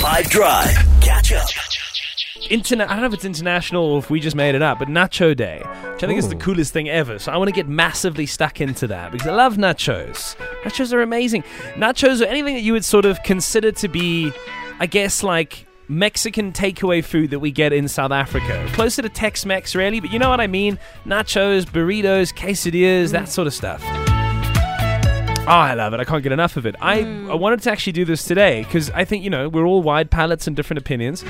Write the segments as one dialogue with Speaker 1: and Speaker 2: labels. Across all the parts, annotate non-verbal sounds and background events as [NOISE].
Speaker 1: 5 Drive. Catch up.
Speaker 2: Internet. I don't know if it's international or if we just made it up, but Nacho Day, which I think is the coolest thing ever. So I want to get massively stuck into that because I love nachos. Nachos are amazing. Nachos are anything that you would sort of consider to be, I guess, like Mexican takeaway food that we get in South Africa. Closer to Tex Mex, really, but you know what I mean? Nachos, burritos, quesadillas, that sort of stuff. Oh, I love it. I can't get enough of it. I, I mm. wanted to actually do this today because I think, you know, we're all wide palates and different opinions.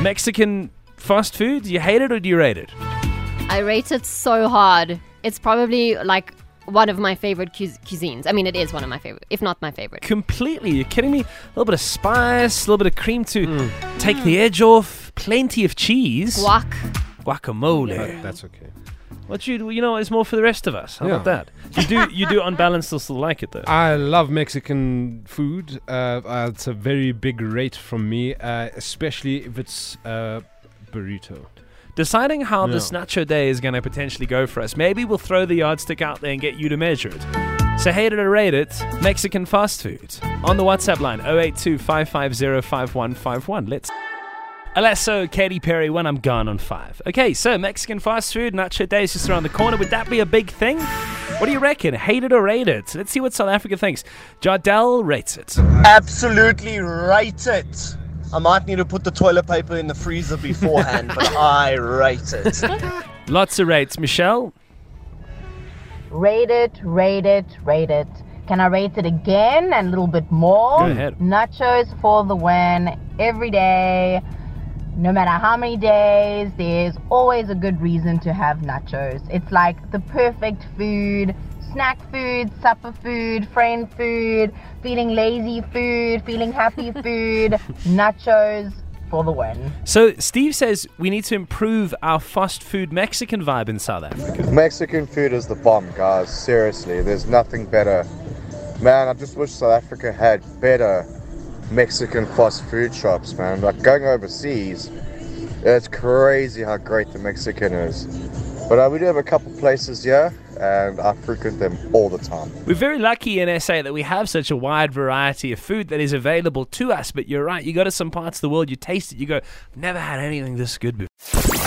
Speaker 2: Mexican fast food, do you hate it or do you rate it?
Speaker 3: I rate it so hard. It's probably like one of my favorite cu- cuisines. I mean, it is one of my favorite, if not my favorite.
Speaker 2: Completely. You're kidding me? A little bit of spice, a little bit of cream to mm. take the mm. edge off, plenty of cheese.
Speaker 3: Guac.
Speaker 2: Guacamole.
Speaker 4: That's okay.
Speaker 2: What you you know, is more for the rest of us. How about that? You do, you do unbalanced balance still, still like it though.
Speaker 4: I love Mexican food. Uh, uh, it's a very big rate from me, uh, especially if it's uh, burrito.
Speaker 2: Deciding how this Nacho Day is going to potentially go for us. Maybe we'll throw the yardstick out there and get you to measure it. So hate it or rate it, Mexican fast food. On the WhatsApp line 082 550 5151. Let's. Alesso, Katy Perry, when I'm gone on five. Okay, so Mexican fast food, Nacho Day is just around the corner. Would that be a big thing? What do you reckon? Hate it or rate it? Let's see what South Africa thinks. Jardel rates it.
Speaker 5: Absolutely rate it. I might need to put the toilet paper in the freezer beforehand, but [LAUGHS] I rate it.
Speaker 2: Lots of rates. Michelle?
Speaker 6: Rate it, rate it, rate it. Can I rate it again and a little bit more?
Speaker 2: Go ahead.
Speaker 6: Nachos for the win every day. No matter how many days, there's always a good reason to have nachos. It's like the perfect food, snack food, supper food, friend food, feeling lazy food, feeling happy [LAUGHS] food. nachos for the win.
Speaker 2: So Steve says we need to improve our fast food Mexican vibe in South Africa.
Speaker 7: Mexican food is the bomb, guys. Seriously, there's nothing better. Man, I just wish South Africa had better Mexican fast food shops, man. Like going overseas, it's crazy how great the Mexican is. But uh, we do have a couple places here, and I frequent them all the time.
Speaker 2: We're very lucky in SA that we have such a wide variety of food that is available to us. But you're right, you go to some parts of the world, you taste it, you go, never had anything this good before.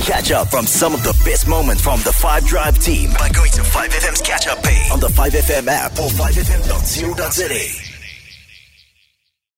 Speaker 1: Catch up from some of the best moments from the 5 Drive team by going to 5FM's catch up page on the 5FM app or 5FM.co.za.